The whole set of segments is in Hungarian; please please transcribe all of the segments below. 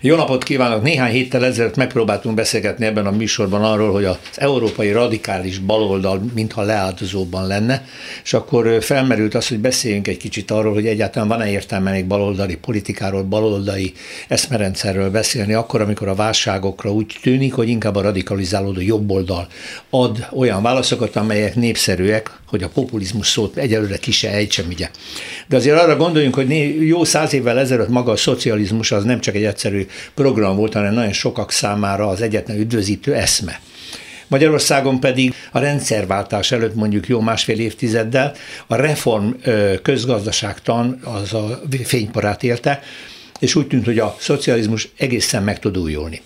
Jó napot kívánok! Néhány héttel ezelőtt megpróbáltunk beszélgetni ebben a műsorban arról, hogy az európai radikális baloldal mintha leáltozóban lenne, és akkor felmerült az, hogy beszéljünk egy kicsit arról, hogy egyáltalán van-e értelme még baloldali politikáról, baloldali eszmerendszerről beszélni, akkor, amikor a válságokra úgy tűnik, hogy inkább a radikalizálódó jobboldal ad olyan válaszokat, amelyek népszerűek, hogy a populizmus szót egyelőre ki se ejtsem, ugye. De azért arra gondoljunk, hogy jó száz évvel ezelőtt maga a szocializmus az nem csak egy egyszerű program volt, hanem nagyon sokak számára az egyetlen üdvözítő eszme. Magyarországon pedig a rendszerváltás előtt mondjuk jó másfél évtizeddel a reform közgazdaságtan az a fényparát élte, és úgy tűnt, hogy a szocializmus egészen meg tud újulni.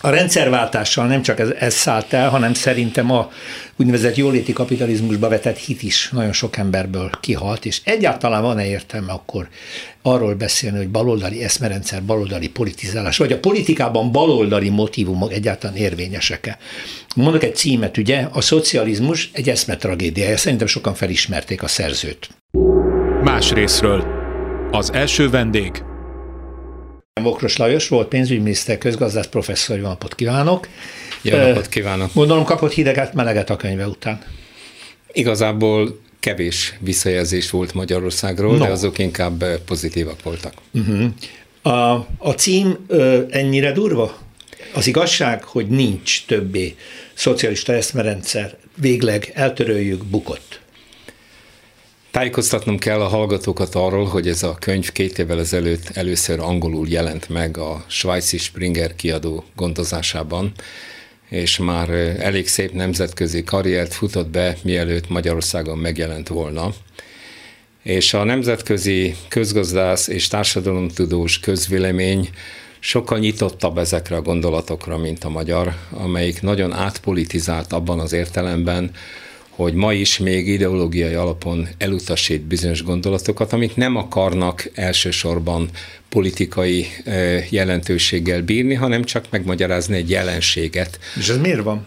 A rendszerváltással nem csak ez, ez szállt el, hanem szerintem a úgynevezett jóléti kapitalizmusba vetett hit is nagyon sok emberből kihalt, és egyáltalán van-e értelme akkor arról beszélni, hogy baloldali eszmerendszer, baloldali politizálás, vagy a politikában baloldali motivumok egyáltalán érvényesek-e. Mondok egy címet, ugye, a szocializmus egy eszmetragédiája, szerintem sokan felismerték a szerzőt. Más részről. Az első vendég Mokros Lajos volt pénzügyminiszter, közgazdász professzor, jó napot kívánok! Jó napot kívánok! Gondolom kapott hideget, meleget a könyve után. Igazából kevés visszajelzés volt Magyarországról, no. de azok inkább pozitívak voltak. Uh-huh. A, a cím ö, ennyire durva? Az igazság, hogy nincs többé szocialista eszmerendszer, végleg eltöröljük, bukott. Tájékoztatnom kell a hallgatókat arról, hogy ez a könyv két évvel ezelőtt először angolul jelent meg a svájci Springer kiadó gondozásában, és már elég szép nemzetközi karriert futott be, mielőtt Magyarországon megjelent volna. És a nemzetközi közgazdász és társadalomtudós közvélemény sokkal nyitottabb ezekre a gondolatokra, mint a magyar, amelyik nagyon átpolitizált abban az értelemben, hogy ma is még ideológiai alapon elutasít bizonyos gondolatokat, amik nem akarnak elsősorban politikai jelentőséggel bírni, hanem csak megmagyarázni egy jelenséget. És ez miért van?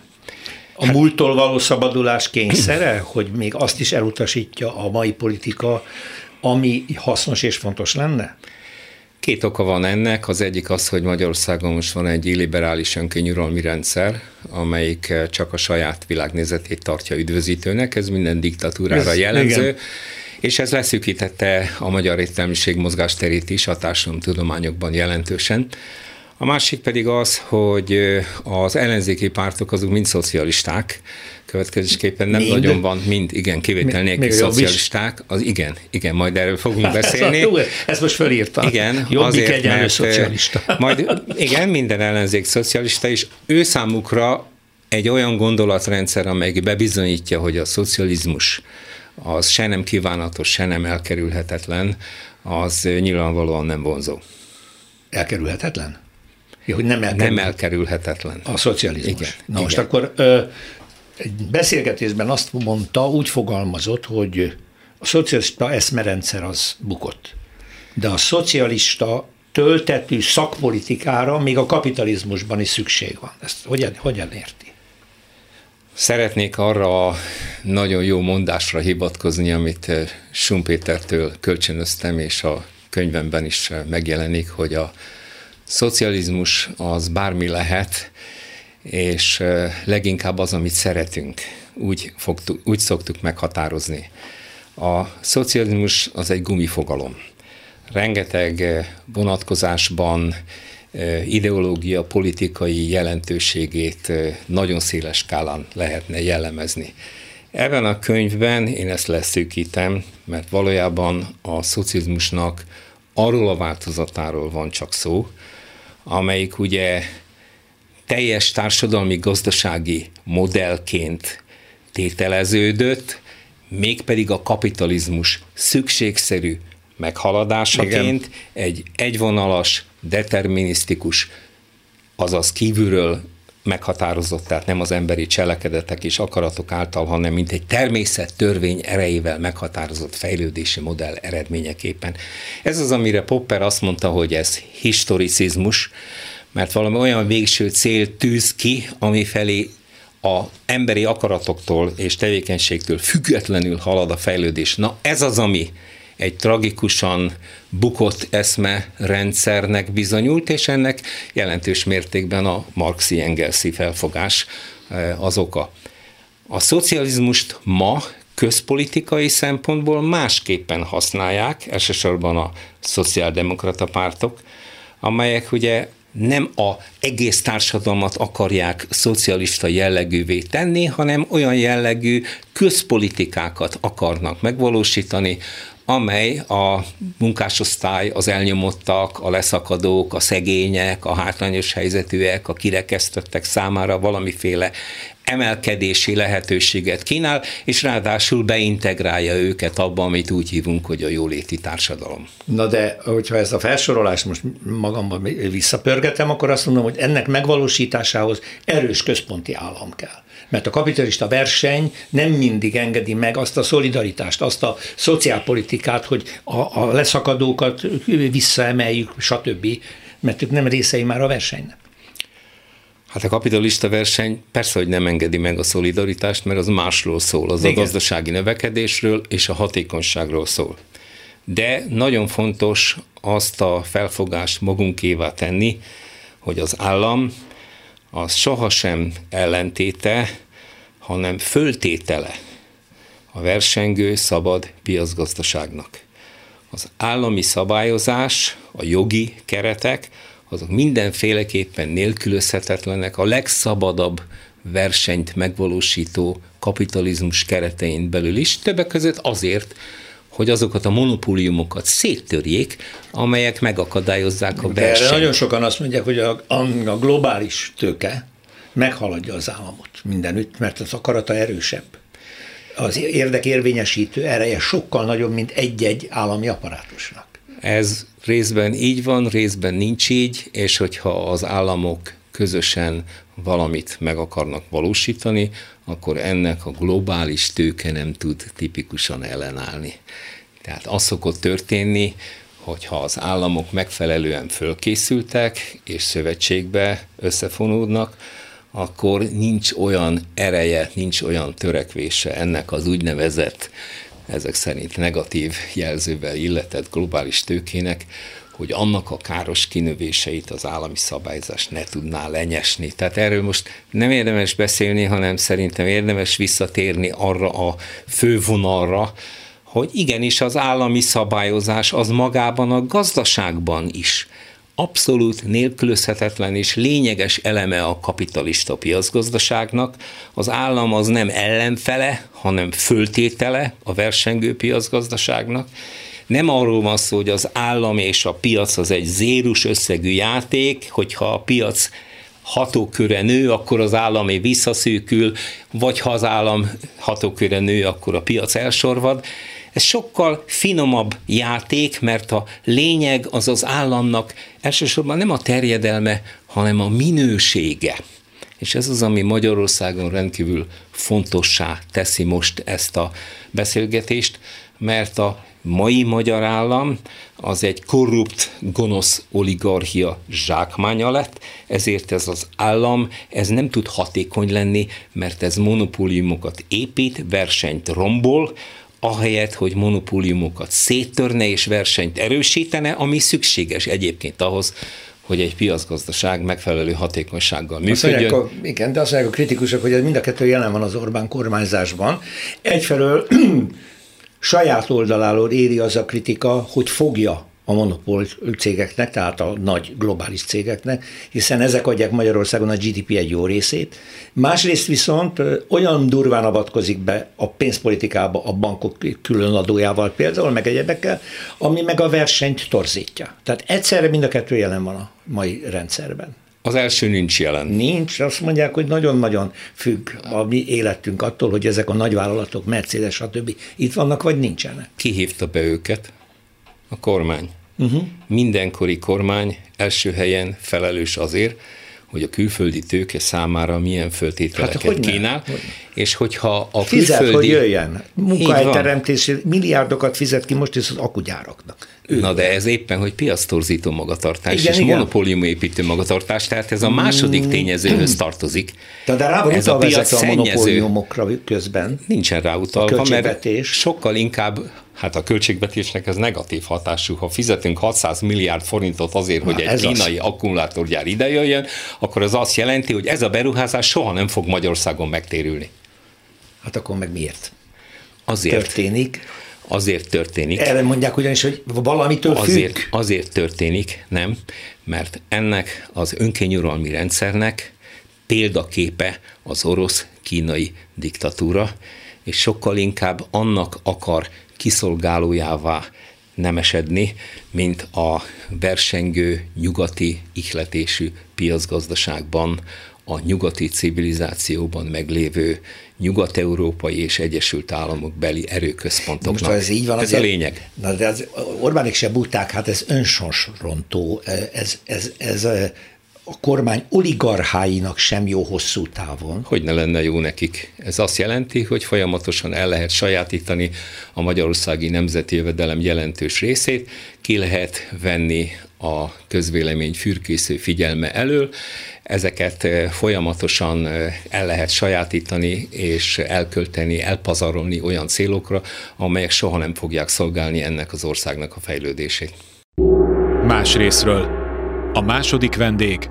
A hát, múlttól való szabadulás kényszere, hogy még azt is elutasítja a mai politika, ami hasznos és fontos lenne? Két oka van ennek. Az egyik az, hogy Magyarországon most van egy illiberális önkényuralmi rendszer, amelyik csak a saját világnézetét tartja üdvözítőnek. Ez minden diktatúrára ez, jellemző. Igen. És ez leszűkítette a magyar értelmiség mozgásterét is a társadalomtudományokban jelentősen. A másik pedig az, hogy az ellenzéki pártok azok mind szocialisták, következésképpen nem mind? nagyon van, mind, igen, kivétel nélkül szocialisták, az igen, igen, majd erről fogunk beszélni. Ezt most felírtam. Igen, Jobbik azért, mert, szocialista. Majd, igen, minden ellenzék szocialista, és ő számukra egy olyan gondolatrendszer, amely bebizonyítja, hogy a szocializmus az se nem kívánatos, se nem elkerülhetetlen, az nyilvánvalóan nem vonzó. Elkerülhetetlen? Ja, hogy nem, elkerül... nem elkerülhetetlen. A szocializmus. Igen. Na igen. most akkor ö, egy beszélgetésben azt mondta, úgy fogalmazott, hogy a szocialista eszmerendszer az bukott. De a szocialista töltetű szakpolitikára még a kapitalizmusban is szükség van. Ezt hogyan, hogyan érti? Szeretnék arra a nagyon jó mondásra hivatkozni, amit Sumpétertől kölcsönöztem, és a könyvemben is megjelenik, hogy a szocializmus az bármi lehet, és leginkább az, amit szeretünk. Úgy, fogtuk, úgy szoktuk meghatározni. A szocializmus az egy gumifogalom. Rengeteg vonatkozásban ideológia politikai jelentőségét nagyon széles skálán lehetne jellemezni. Ebben a könyvben én ezt leszűkítem, mert valójában a szocializmusnak arról a változatáról van csak szó, amelyik ugye teljes társadalmi gazdasági modellként tételeződött, mégpedig a kapitalizmus szükségszerű meghaladásaként Igen. egy egyvonalas, determinisztikus, azaz kívülről meghatározott, tehát nem az emberi cselekedetek és akaratok által, hanem mint egy természet törvény erejével meghatározott fejlődési modell eredményeképpen. Ez az, amire Popper azt mondta, hogy ez historicizmus, mert valami olyan végső cél tűz ki, ami felé a emberi akaratoktól és tevékenységtől függetlenül halad a fejlődés. Na ez az, ami egy tragikusan bukott eszme rendszernek bizonyult, és ennek jelentős mértékben a marxi engelszi felfogás eh, az oka. A szocializmust ma közpolitikai szempontból másképpen használják, elsősorban a szociáldemokrata pártok, amelyek ugye nem a egész társadalmat akarják szocialista jellegűvé tenni, hanem olyan jellegű közpolitikákat akarnak megvalósítani, amely a munkásosztály, az elnyomottak, a leszakadók, a szegények, a hátrányos helyzetűek, a kirekesztettek számára valamiféle emelkedési lehetőséget kínál, és ráadásul beintegrálja őket abba, amit úgy hívunk, hogy a jóléti társadalom. Na de, hogyha ezt a felsorolást most magamban visszapörgetem, akkor azt mondom, hogy ennek megvalósításához erős központi állam kell mert a kapitalista verseny nem mindig engedi meg azt a szolidaritást, azt a szociálpolitikát, hogy a, a leszakadókat visszaemeljük, stb., mert ők nem részei már a versenynek. Hát a kapitalista verseny persze, hogy nem engedi meg a szolidaritást, mert az másról szól, az Igen. a gazdasági növekedésről és a hatékonyságról szól. De nagyon fontos azt a felfogást magunkévá tenni, hogy az állam az sohasem ellentéte, hanem föltétele a versengő szabad piacgazdaságnak. Az állami szabályozás, a jogi keretek, azok mindenféleképpen nélkülözhetetlenek a legszabadabb versenyt megvalósító kapitalizmus keretein belül is, többek között azért, hogy azokat a monopóliumokat széttörjék, amelyek megakadályozzák a versenyt. Erre nagyon sokan azt mondják, hogy a, a globális tőke meghaladja az államot mindenütt, mert az akarata erősebb. Az érdekérvényesítő ereje sokkal nagyobb, mint egy-egy állami apparátusnak. Ez részben így van, részben nincs így, és hogyha az államok közösen valamit meg akarnak valósítani, akkor ennek a globális tőke nem tud tipikusan ellenállni. Tehát az szokott történni, hogyha az államok megfelelően fölkészültek és szövetségbe összefonódnak, akkor nincs olyan ereje, nincs olyan törekvése ennek az úgynevezett, ezek szerint negatív jelzővel illetett globális tőkének, hogy annak a káros kinövéseit az állami szabályzás ne tudná lenyesni. Tehát erről most nem érdemes beszélni, hanem szerintem érdemes visszatérni arra a fővonalra, hogy igenis az állami szabályozás az magában a gazdaságban is abszolút nélkülözhetetlen és lényeges eleme a kapitalista piacgazdaságnak. Az állam az nem ellenfele, hanem föltétele a versengő piacgazdaságnak, nem arról van szó, hogy az állam és a piac az egy zérus összegű játék, hogyha a piac hatóköre nő, akkor az állami visszaszűkül, vagy ha az állam hatóköre nő, akkor a piac elsorvad. Ez sokkal finomabb játék, mert a lényeg az az államnak elsősorban nem a terjedelme, hanem a minősége. És ez az, ami Magyarországon rendkívül fontossá teszi most ezt a beszélgetést, mert a mai magyar állam az egy korrupt, gonosz oligarchia zsákmánya lett, ezért ez az állam, ez nem tud hatékony lenni, mert ez monopóliumokat épít, versenyt rombol, ahelyett, hogy monopóliumokat széttörne és versenyt erősítene, ami szükséges egyébként ahhoz, hogy egy piacgazdaság megfelelő hatékonysággal működjön. a, igen, de azt mondják a kritikusok, hogy mind a kettő jelen van az Orbán kormányzásban. Egyfelől saját oldaláról éri az a kritika, hogy fogja a monopól cégeknek, tehát a nagy globális cégeknek, hiszen ezek adják Magyarországon a GDP egy jó részét. Másrészt viszont olyan durván avatkozik be a pénzpolitikába a bankok különadójával például, meg egyebekkel, ami meg a versenyt torzítja. Tehát egyszerre mind a kettő jelen van a mai rendszerben. Az első nincs jelen. Nincs, azt mondják, hogy nagyon-nagyon függ a mi életünk attól, hogy ezek a nagyvállalatok, Mercedes, stb. itt vannak, vagy nincsenek. Ki hívta be őket? A kormány. Uh-huh. Mindenkori kormány első helyen felelős azért, hogy a külföldi tőke számára milyen föltételeket hát, kínál, hogy és hogyha a Fizet, külföldi... hogy jöjjen. Munkahelyteremtési milliárdokat fizet ki most is az akugyáraknak. Ő. Na de ez éppen, hogy piasztorzító magatartás igen, és monopóliumépítő magatartás, tehát ez a második mm. tényezőhöz tartozik. De, de rá van ez a, piac a monopóliumokra közben. Nincsen ráutalva, mert sokkal inkább Hát a költségvetésnek ez negatív hatású. Ha fizetünk 600 milliárd forintot azért, hogy Na, egy kínai az. akkumulátorgyár idejöjjön, akkor az azt jelenti, hogy ez a beruházás soha nem fog Magyarországon megtérülni. Hát akkor meg miért? Azért. Történik. Azért történik. Erre mondják ugyanis, hogy valamitől függ. Azért, azért történik, nem, mert ennek az önkényuralmi rendszernek példaképe az orosz-kínai diktatúra, és sokkal inkább annak akar kiszolgálójává nem esedni, mint a versengő nyugati ihletésű piacgazdaságban a nyugati civilizációban meglévő nyugat-európai és Egyesült Államok beli erőközpontoknak. Most, ez így van, ez a lényeg. Na, de az Orbánik se buták, hát ez önsorsrontó, ez, ez, ez, ez a kormány oligarcháinak sem jó hosszú távon. Hogy ne lenne jó nekik? Ez azt jelenti, hogy folyamatosan el lehet sajátítani a magyarországi nemzeti jövedelem jelentős részét, ki lehet venni a közvélemény fürkésző figyelme elől, ezeket eh, folyamatosan eh, el lehet sajátítani és elkölteni, elpazarolni olyan célokra, amelyek soha nem fogják szolgálni ennek az országnak a fejlődését. Más részről. A második vendég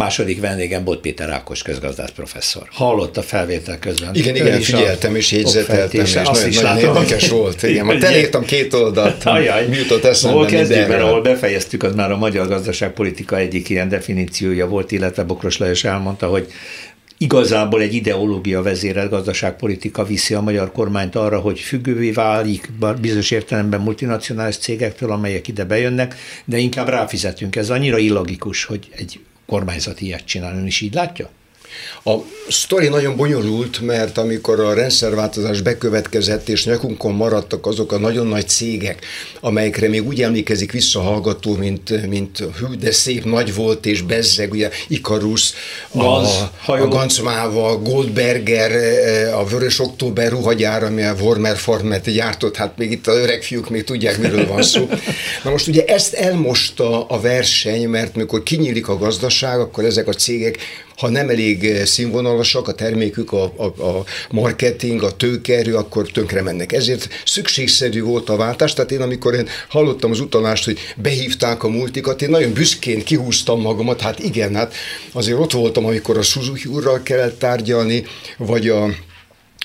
Második vendégem Bot Péter Ákos közgazdász professzor. Hallott a felvétel közben. Igen, igen, Ön figyeltem és jegyzeteltem, és, nagyon, is nagyon érdekes volt. Igen, ma elértem két oldalt, Ajaj. mi jutott eszembe Hol kezdjük, ahol befejeztük, az már a magyar gazdaságpolitika egyik ilyen definíciója volt, illetve Bokros Lajos elmondta, hogy igazából egy ideológia vezérelt gazdaságpolitika viszi a magyar kormányt arra, hogy függővé válik bizonyos értelemben multinacionális cégektől, amelyek ide bejönnek, de inkább ráfizetünk. Ez annyira illogikus, hogy egy kormányzat ilyet csinál. Ön is így látja? A sztori nagyon bonyolult, mert amikor a rendszerváltozás bekövetkezett, és nyakunkon maradtak azok a nagyon nagy cégek, amelyekre még úgy emlékezik visszahallgató, mint, mint hű, de szép nagy volt, és bezzeg, ugye Ikarus, a, a Gancmáva, Goldberger, a Vörös Október ruhagyár, ami a Warmer Farmet gyártott, hát még itt a öreg fiúk még tudják, miről van szó. Na most ugye ezt elmosta a verseny, mert mikor kinyílik a gazdaság, akkor ezek a cégek ha nem elég eh, színvonalasak a termékük, a, a, a marketing, a tőkerő, akkor tönkre mennek. Ezért szükségszerű volt a váltás, tehát én amikor én hallottam az utalást, hogy behívták a multikat, én nagyon büszkén kihúztam magamat, hát igen, hát azért ott voltam, amikor a Suzuki úrral kellett tárgyalni, vagy a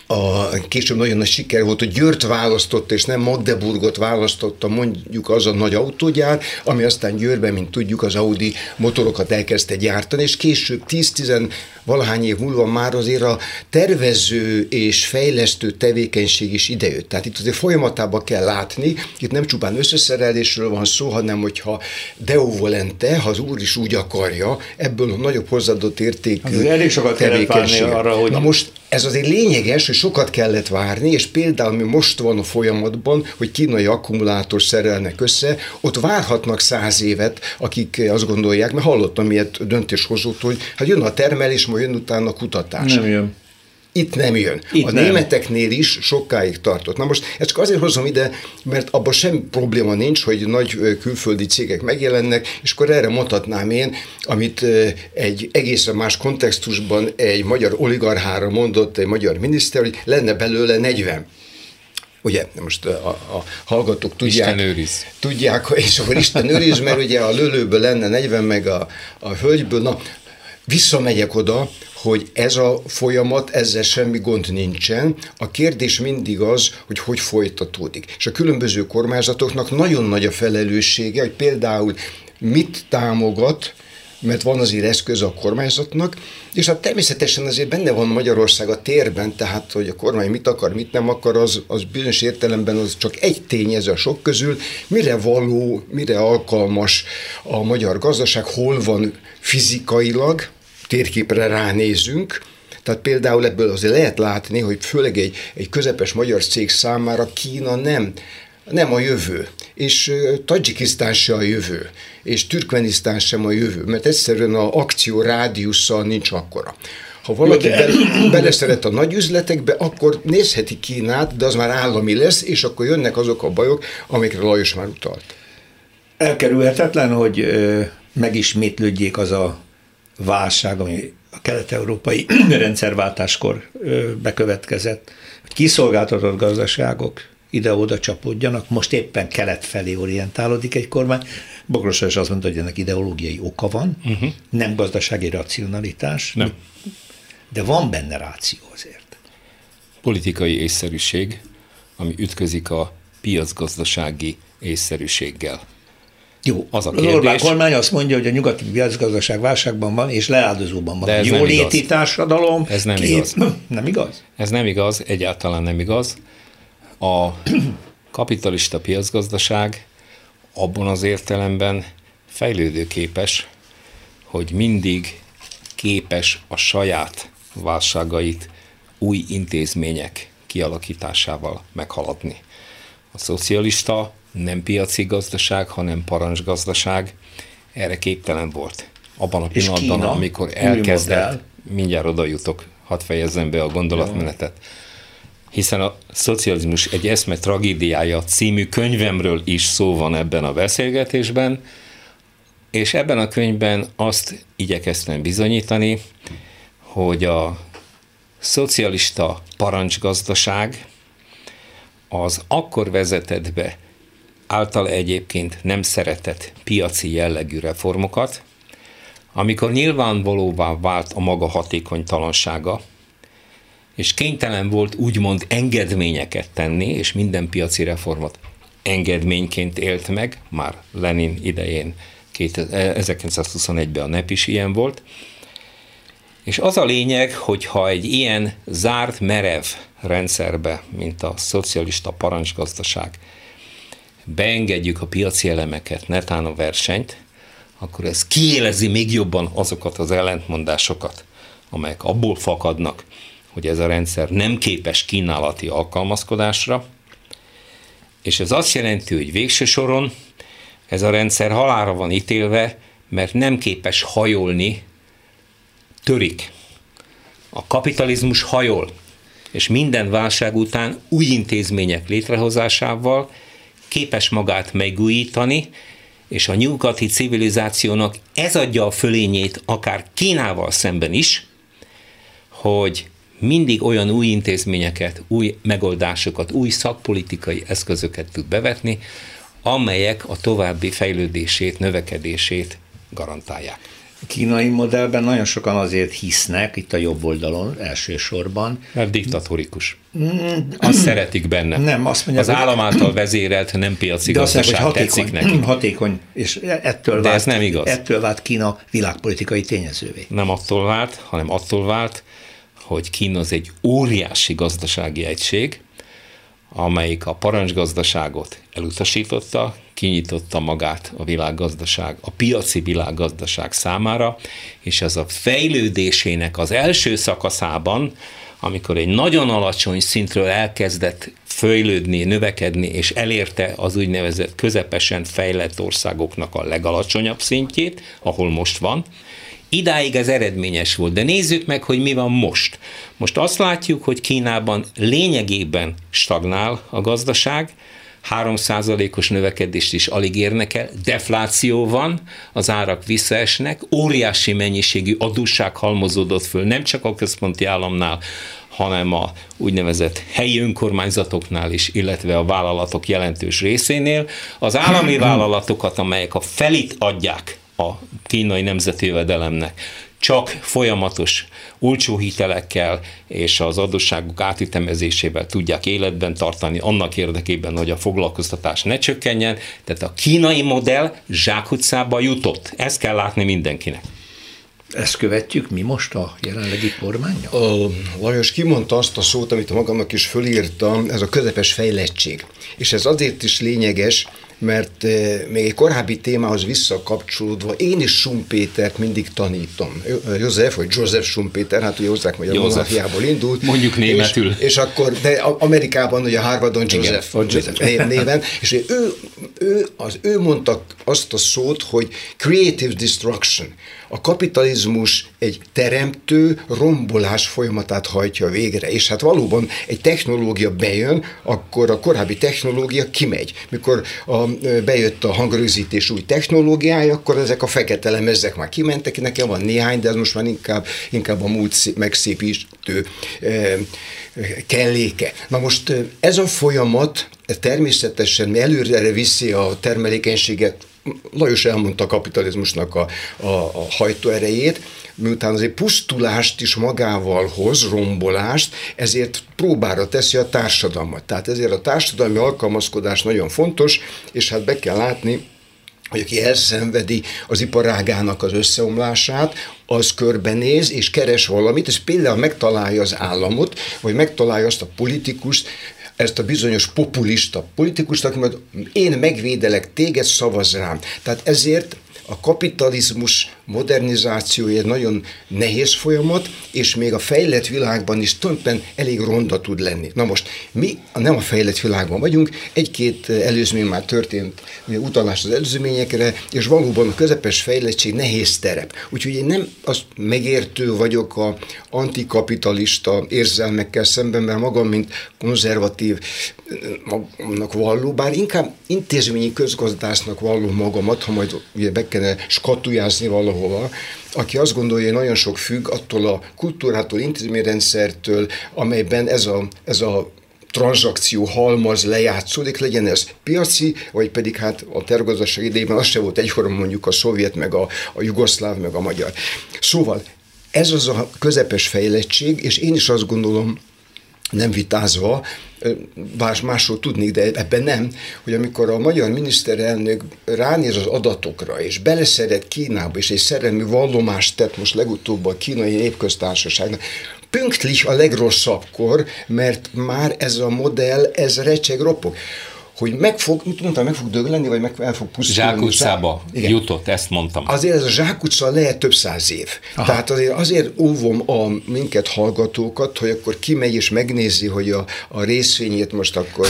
a később nagyon nagy siker volt, hogy Győrt választott, és nem Magdeburgot választotta mondjuk az a nagy autógyár, ami aztán Győrben, mint tudjuk, az Audi motorokat elkezdte gyártani, és később 10-10 valahány év múlva már azért a tervező és fejlesztő tevékenység is idejött. Tehát itt azért folyamatában kell látni, itt nem csupán összeszerelésről van szó, hanem hogyha Deo volente, ha az úr is úgy akarja, ebből a nagyobb hozzáadott értékű az elég sokat tevékenység. arra, hogy... Na most ez azért lényeges, hogy sokat kellett várni, és például mi most van a folyamatban, hogy kínai akkumulátor szerelnek össze, ott várhatnak száz évet, akik azt gondolják, mert hallottam ilyet döntéshozótól, hogy hát jön a termelés, majd jön utána a kutatás. Nem jön. Itt nem jön. Itt a nem. németeknél is sokáig tartott. Na most ezt csak azért hozom ide, mert abban sem probléma nincs, hogy nagy külföldi cégek megjelennek, és akkor erre mondhatnám én, amit egy egészen más kontextusban egy magyar oligarchára mondott egy magyar miniszter, hogy lenne belőle 40 ugye most a, a hallgatók tudják, Isten őriz. tudják, és akkor Isten őriz, mert ugye a lölőből lenne 40, meg a, a hölgyből, na visszamegyek oda, hogy ez a folyamat, ezzel semmi gond nincsen. A kérdés mindig az, hogy hogy folytatódik. És a különböző kormányzatoknak nagyon nagy a felelőssége, hogy például mit támogat, mert van azért eszköz a kormányzatnak, és hát természetesen azért benne van Magyarország a térben, tehát hogy a kormány mit akar, mit nem akar, az, az bizonyos értelemben az csak egy tényező a sok közül, mire való, mire alkalmas a magyar gazdaság, hol van fizikailag, térképre ránézünk, tehát például ebből azért lehet látni, hogy főleg egy, egy közepes magyar cég számára Kína nem, nem a jövő, és Tajikisztán se a jövő, és Türkmenisztán sem a jövő, mert egyszerűen a akció rádiussal nincs akkora. Ha valaki be, beleszeret a nagy üzletekbe, akkor nézheti Kínát, de az már állami lesz, és akkor jönnek azok a bajok, amikre Lajos már utalt. Elkerülhetetlen, hogy megismétlődjék az a válság, ami a kelet-európai rendszerváltáskor bekövetkezett, hogy kiszolgáltatott gazdaságok ide-oda csapódjanak, most éppen kelet felé orientálódik egy kormány. Bogros is azt mondta, hogy ennek ideológiai oka van, uh-huh. nem gazdasági racionalitás, nem. de van benne ráció azért. Politikai észszerűség, ami ütközik a piacgazdasági észszerűséggel. Jó, az a kérdés. Az Orbán kormány azt mondja, hogy a nyugati piacgazdaság válságban van, és leáldozóban van. De ez Jóléti társadalom. Ez nem két... igaz. Nem igaz? Ez nem igaz, egyáltalán nem igaz. A kapitalista piacgazdaság abban az értelemben fejlődőképes, hogy mindig képes a saját válságait új intézmények kialakításával meghaladni. A szocialista nem piaci gazdaság, hanem parancsgazdaság, erre képtelen volt. Abban a pillanatban, Kína, amikor elkezdett, mindjárt oda jutok, hadd fejezzem be a gondolatmenetet, hiszen a szocializmus egy eszme tragédiája című könyvemről is szó van ebben a beszélgetésben, és ebben a könyvben azt igyekeztem bizonyítani, hogy a szocialista parancsgazdaság az akkor vezetett be által egyébként nem szeretett piaci jellegű reformokat, amikor nyilvánvalóvá vált a maga hatékonytalansága, és kénytelen volt úgymond engedményeket tenni, és minden piaci reformot engedményként élt meg, már Lenin idején 1921-ben a NEP is ilyen volt, és az a lényeg, hogy ha egy ilyen zárt, merev rendszerbe, mint a szocialista parancsgazdaság, beengedjük a piaci elemeket, netán a versenyt, akkor ez kiélezi még jobban azokat az ellentmondásokat, amelyek abból fakadnak, hogy ez a rendszer nem képes kínálati alkalmazkodásra, és ez azt jelenti, hogy végső soron ez a rendszer halára van ítélve, mert nem képes hajolni, törik. A kapitalizmus hajol, és minden válság után új intézmények létrehozásával képes magát megújítani, és a nyugati civilizációnak ez adja a fölényét akár Kínával szemben is, hogy mindig olyan új intézményeket, új megoldásokat, új szakpolitikai eszközöket tud bevetni, amelyek a további fejlődését, növekedését garantálják kínai modellben nagyon sokan azért hisznek, itt a jobb oldalon elsősorban. Mert diktatórikus. Mm. Azt szeretik benne. Nem, azt mondják, Az állam által vezérelt, nem piaci de gazdaság mondják, hatékony, tetszik neki. Hatékony, és ettől de vált, ez nem igaz. Ettől vált Kína világpolitikai tényezővé. Nem attól vált, hanem attól vált, hogy Kína az egy óriási gazdasági egység, amelyik a parancsgazdaságot elutasította, kinyitotta magát a világgazdaság, a piaci világgazdaság számára, és ez a fejlődésének az első szakaszában, amikor egy nagyon alacsony szintről elkezdett fejlődni, növekedni, és elérte az úgynevezett közepesen fejlett országoknak a legalacsonyabb szintjét, ahol most van, Idáig ez eredményes volt, de nézzük meg, hogy mi van most. Most azt látjuk, hogy Kínában lényegében stagnál a gazdaság, 3%-os növekedést is alig érnek el, defláció van, az árak visszaesnek, óriási mennyiségű adósság halmozódott föl, nem csak a központi államnál, hanem a úgynevezett helyi önkormányzatoknál is, illetve a vállalatok jelentős részénél. Az állami vállalatokat, amelyek a felit adják a kínai nemzeti jövedelemnek, csak folyamatos olcsó hitelekkel és az adósságok átütemezésével tudják életben tartani annak érdekében, hogy a foglalkoztatás ne csökkenjen. Tehát a kínai modell zsákutcába jutott. Ezt kell látni mindenkinek. Ezt követjük mi most a jelenlegi kormánya? A Lajos kimondta azt a szót, amit magamnak is fölírtam, ez a közepes fejlettség. És ez azért is lényeges, mert eh, még egy korábbi témához visszakapcsolódva, én is Sumpétert mindig tanítom. József, vagy Joseph Sumpéter, hát ugye hozzák, hogy a monarchiából indult. Mondjuk németül. És, és akkor, de Amerikában ugye Harvardon Joseph, Igen, Joseph néven, és ő ő, az, ő mondta azt a szót, hogy creative destruction. A kapitalizmus egy teremtő rombolás folyamatát hajtja végre, és hát valóban egy technológia bejön, akkor a korábbi technológia kimegy. Mikor a, bejött a hangrögzítés új technológiája, akkor ezek a fekete lemezek már kimentek, nekem van néhány, de ez most már inkább, inkább a múlt megszépítő kelléke. Na most ez a folyamat természetesen előre viszi a termelékenységet Lajos elmondta a kapitalizmusnak a, a, a hajtóerejét, miután azért pusztulást is magával hoz, rombolást, ezért próbára teszi a társadalmat. Tehát ezért a társadalmi alkalmazkodás nagyon fontos, és hát be kell látni, hogy aki elszenvedi az iparágának az összeomlását, az körbenéz és keres valamit, és például megtalálja az államot, vagy megtalálja azt a politikust, ezt a bizonyos populista politikust, aki majd én megvédelek téged, szavaz rám. Tehát ezért a kapitalizmus modernizációja egy nagyon nehéz folyamat, és még a fejlett világban is tulajdonképpen elég ronda tud lenni. Na most, mi nem a fejlett világban vagyunk, egy-két előzmény már történt, utalás az előzményekre, és valóban a közepes fejlettség nehéz terep. Úgyhogy én nem azt megértő vagyok a antikapitalista érzelmekkel szemben, mert magam, mint konzervatív magamnak valló, bár inkább intézményi közgazdásznak valló magamat, ha majd ugye be kellene skatujázni valahova, aki azt gondolja, hogy nagyon sok függ attól a kultúrától, intézményrendszertől, amelyben ez a, ez a tranzakció halmaz lejátszódik, legyen ez piaci, vagy pedig hát a tervgazdaság idejében az se volt egyforma mondjuk a szovjet, meg a, a jugoszláv, meg a magyar. Szóval ez az a közepes fejlettség, és én is azt gondolom, nem vitázva, más, másról tudnék, de ebben nem, hogy amikor a magyar miniszterelnök ránéz az adatokra, és beleszeret Kínába, és egy szerelmi vallomást tett most legutóbb a kínai népköztársaságnak, pünktlich a legrosszabbkor, mert már ez a modell, ez recseg ropog hogy meg fog, mit mondtam, meg fog dögleni, vagy meg el fog pusztulni. Zsákutcába jutott, ezt mondtam. Azért ez a zsákutca lehet több száz év. Aha. Tehát azért, azért óvom a minket hallgatókat, hogy akkor kimegy és megnézi, hogy a, a részvényét most akkor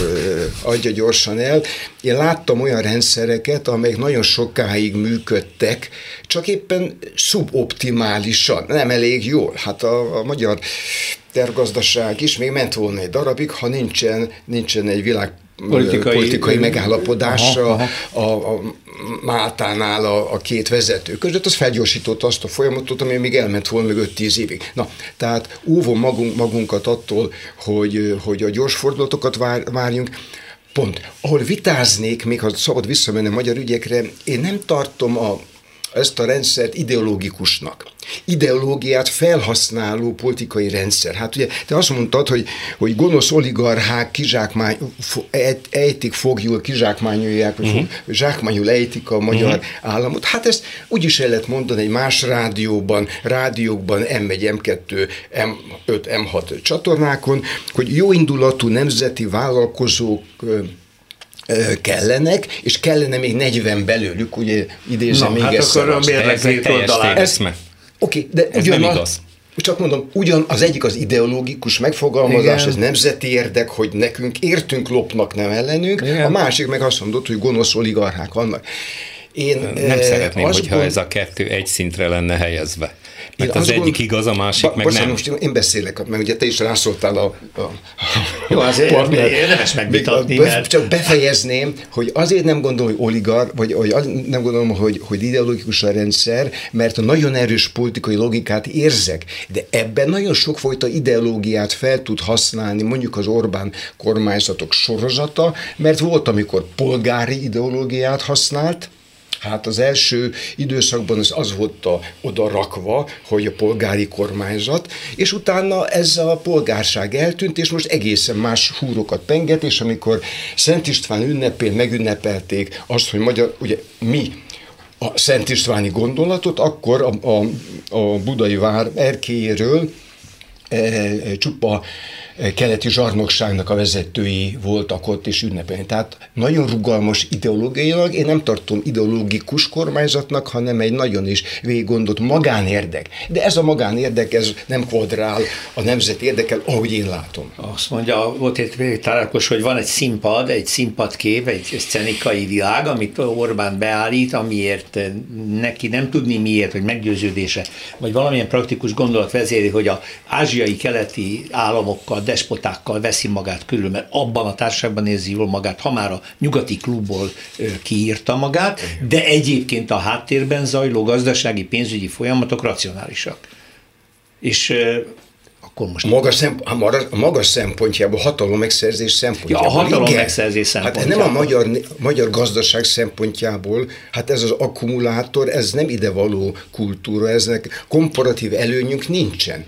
adja gyorsan el. Én láttam olyan rendszereket, amelyek nagyon sokáig működtek, csak éppen szuboptimálisan, nem elég jól. Hát a, a magyar tergazdaság is még ment volna egy darabig, ha nincsen, nincsen egy világ politikai, politikai megállapodása aha, aha. a, a Máltánál a, a két vezető között, az felgyorsította azt a folyamatot, ami még elment volna meg 5-10 évig. Na, tehát óvom magunk, magunkat attól, hogy, hogy a gyors fordulatokat vár, várjunk, Pont. Ahol vitáznék, még ha szabad visszamenni a magyar ügyekre, én nem tartom a ezt a rendszert ideológikusnak. Ideológiát felhasználó politikai rendszer. Hát ugye te azt mondtad, hogy, hogy gonosz oligarchák kizsákmány, ejtik fogjul, kizsákmányolják, vagy uh-huh. zsákmányul ejtik a magyar uh-huh. államot. Hát ezt úgy is el lehet mondani egy más rádióban, rádiókban M1, M2, M5, M6 csatornákon, hogy jóindulatú nemzeti vállalkozók kellenek, és kellene még 40 belőlük, ugye idézem még hát ezt. akkor a mérlegzét oldalán. Oké, de ez ugyan nem igaz. Csak mondom, ugyan az egyik az ideológius megfogalmazás, Igen. ez nemzeti érdek, hogy nekünk értünk lopnak, nem ellenünk, Igen. a másik meg azt mondott, hogy gonosz oligarchák vannak. Én nem szeretném, hogyha gond... ez a kettő egy szintre lenne helyezve. Mert az egyik gond... igaz, a másik ba, meg bocsánat, nem. most én beszélek, mert ugye te is rászóltál a, a Jó, azért partner, érdemes megvitatni, mert... Csak befejezném, hogy azért nem gondolom, hogy oligar, vagy, vagy nem gondolom, hogy, hogy ideológikus a rendszer, mert a nagyon erős politikai logikát érzek, de ebben nagyon sokfajta ideológiát fel tud használni, mondjuk az Orbán kormányzatok sorozata, mert volt, amikor polgári ideológiát használt, Hát az első időszakban az, az volt a, oda rakva, hogy a polgári kormányzat, és utána ez a polgárság eltűnt, és most egészen más húrokat penget, és amikor Szent István ünnepén megünnepelték azt, hogy magyar, ugye mi a Szent Istváni gondolatot, akkor a, a, a budai vár erkéjéről e, e, csupa keleti zsarnokságnak a vezetői voltak ott és ünnepelni. Tehát nagyon rugalmas ideológiailag, én nem tartom ideológikus kormányzatnak, hanem egy nagyon is végig gondolt magánérdek. De ez a magánérdek, ez nem kvadrál a nemzet érdekel, ahogy én látom. Azt mondja, volt egy találkozó, hogy van egy színpad, egy színpadkép, egy szcenikai világ, amit Orbán beállít, amiért neki nem tudni miért, hogy meggyőződése, vagy valamilyen praktikus gondolat vezéri, hogy a ázsiai keleti államokkal, despotákkal veszi magát körül, mert abban a társaságban érzi jól magát, ha már a nyugati klubból kiírta magát, de egyébként a háttérben zajló gazdasági pénzügyi folyamatok racionálisak. És akkor most... A magas, szemp- a magas szempontjából, hatalom megszerzés szempontjából. Ja, a hatalom igen. megszerzés szempontjából. Hát nem a magyar, magyar gazdaság szempontjából, hát ez az akkumulátor, ez nem idevaló kultúra, eznek komparatív előnyünk nincsen.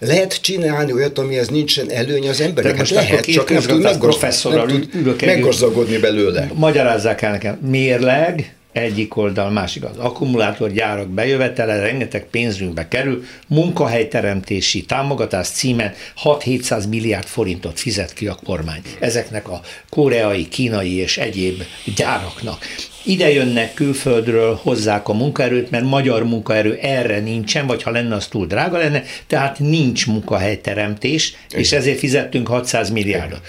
Lehet csinálni olyat, amihez nincsen előny az emberek. Hát lehet, csak nem tud, nem tud meggazdagodni belőle. Magyarázzák el nekem. Mérleg, egyik oldal, másik az akkumulátorgyárak bejövetele, rengeteg pénzünkbe kerül, munkahelyteremtési támogatás címen 6-700 milliárd forintot fizet ki a kormány ezeknek a koreai, kínai és egyéb gyáraknak ide jönnek külföldről, hozzák a munkaerőt, mert magyar munkaerő erre nincsen, vagy ha lenne, az túl drága lenne, tehát nincs munkahelyteremtés, Igen. és ezért fizettünk 600 milliárdot.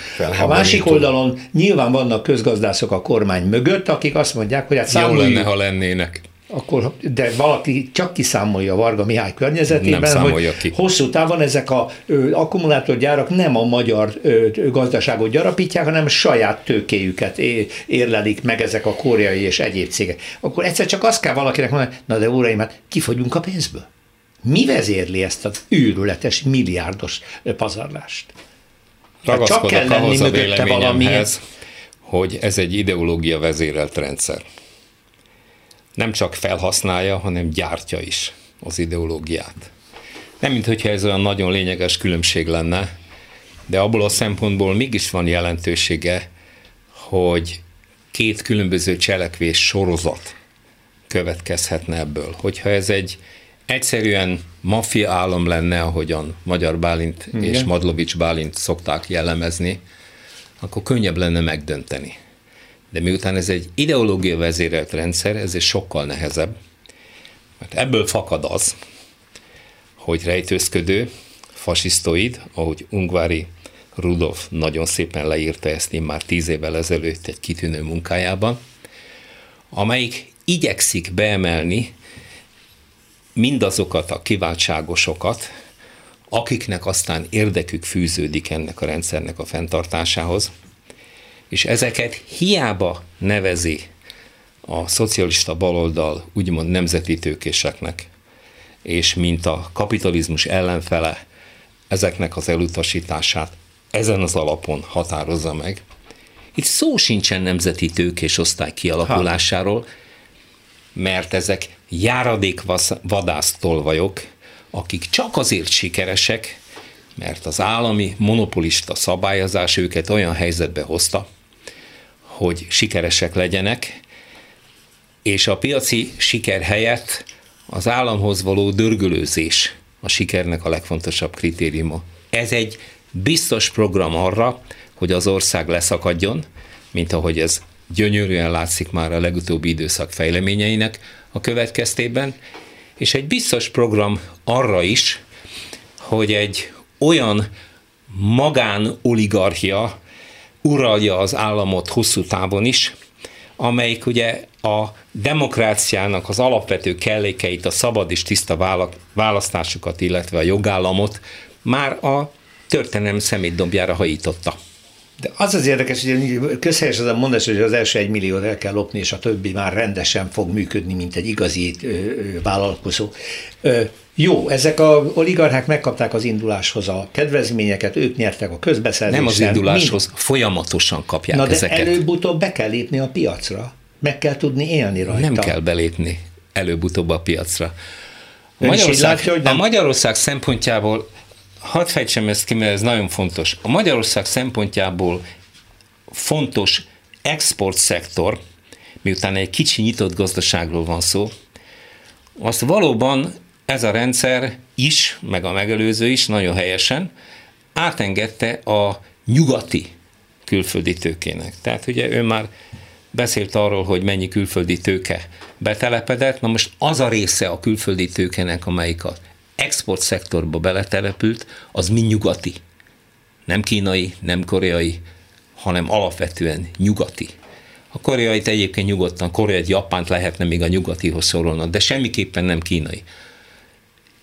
A másik oldalon nyilván vannak közgazdászok a kormány mögött, akik azt mondják, hogy hát. Jó lenne, ha lennének akkor, de valaki csak kiszámolja Varga Mihály környezetében, hogy ki. hosszú távon ezek a ö, akkumulátorgyárak nem a magyar ö, gazdaságot gyarapítják, hanem saját tőkéjüket érlelik meg ezek a koreai és egyéb cégek. Akkor egyszer csak azt kell valakinek mondani, na de uraim, hát kifogyunk a pénzből. Mi vezérli ezt az őrületes, milliárdos pazarlást? Hát csak kell lenni mögötte valamilyen... hogy ez egy ideológia vezérelt rendszer nem csak felhasználja, hanem gyártja is az ideológiát. Nem, mint hogyha ez olyan nagyon lényeges különbség lenne, de abból a szempontból mégis van jelentősége, hogy két különböző cselekvés sorozat következhetne ebből. Hogyha ez egy egyszerűen maffia állam lenne, ahogyan Magyar Bálint Igen. és Madlovics Bálint szokták jellemezni, akkor könnyebb lenne megdönteni. De miután ez egy ideológia vezérelt rendszer, ez egy sokkal nehezebb, mert ebből fakad az, hogy rejtőzködő, fasisztoid, ahogy Ungvári Rudolf nagyon szépen leírta ezt én már tíz évvel ezelőtt egy kitűnő munkájában, amelyik igyekszik beemelni mindazokat a kiváltságosokat, akiknek aztán érdekük fűződik ennek a rendszernek a fenntartásához, és ezeket hiába nevezi a szocialista baloldal úgymond nemzeti tőkéseknek, és mint a kapitalizmus ellenfele ezeknek az elutasítását ezen az alapon határozza meg. Itt szó sincsen nemzeti tőkés osztály kialakulásáról, mert ezek járadék vadásztolvajok, akik csak azért sikeresek, mert az állami monopolista szabályozás őket olyan helyzetbe hozta, hogy sikeresek legyenek, és a piaci siker helyett az államhoz való dörgölőzés a sikernek a legfontosabb kritériuma. Ez egy biztos program arra, hogy az ország leszakadjon, mint ahogy ez gyönyörűen látszik már a legutóbbi időszak fejleményeinek a következtében, és egy biztos program arra is, hogy egy olyan magánoligarchia, uralja az államot hosszú távon is, amelyik ugye a demokráciának az alapvető kellékeit, a szabad és tiszta választásokat, illetve a jogállamot már a történelem szemétdombjára hajította. De az az érdekes, hogy közhelyes az a mondás, hogy az első egy milliót el kell lopni, és a többi már rendesen fog működni, mint egy igazi ö, ö, vállalkozó. Ö, jó, ezek a oligarchák megkapták az induláshoz a kedvezményeket, ők nyertek a közbeszerzésen. Nem az induláshoz, mind... folyamatosan kapják Na de ezeket. előbb-utóbb be kell lépni a piacra. Meg kell tudni élni rajta. Nem kell belépni előbb-utóbb a piacra. Magyarország, látja, hogy nem... a Magyarország szempontjából, hadd fejtsem ezt ki, mert ez nagyon fontos. A Magyarország szempontjából fontos export szektor, miután egy kicsi nyitott gazdaságról van szó, azt valóban ez a rendszer is, meg a megelőző is nagyon helyesen átengedte a nyugati külföldi tőkének. Tehát ugye ő már beszélt arról, hogy mennyi külföldi tőke betelepedett, na most az a része a külföldi tőkenek, amelyik az export szektorba beletelepült, az mind nyugati. Nem kínai, nem koreai, hanem alapvetően nyugati. A koreait egyébként nyugodtan, koreait, japánt lehetne még a nyugatihoz sorolni, de semmiképpen nem kínai.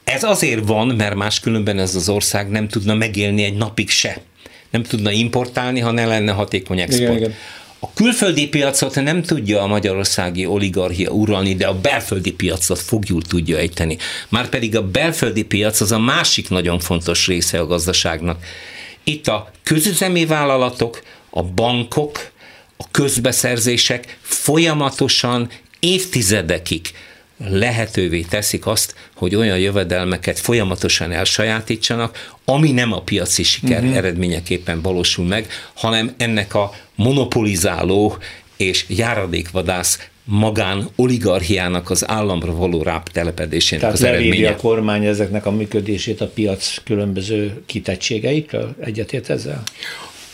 Ez azért van, mert máskülönben ez az ország nem tudna megélni egy napig se. Nem tudna importálni, ha ne lenne hatékony export. Igen, igen. A külföldi piacot nem tudja a magyarországi oligarchia uralni, de a belföldi piacot fogjul tudja ejteni. Márpedig a belföldi piac az a másik nagyon fontos része a gazdaságnak. Itt a közüzemi vállalatok, a bankok, a közbeszerzések folyamatosan évtizedekig lehetővé teszik azt, hogy olyan jövedelmeket folyamatosan elsajátítsanak, ami nem a piaci siker uh-huh. eredményeképpen valósul meg, hanem ennek a monopolizáló és járadékvadász magán oligarchiának az államra való ráptelepedésének Tehát az eredménye. a kormány ezeknek a működését a piac különböző kitettségeitől? Egyetért ezzel?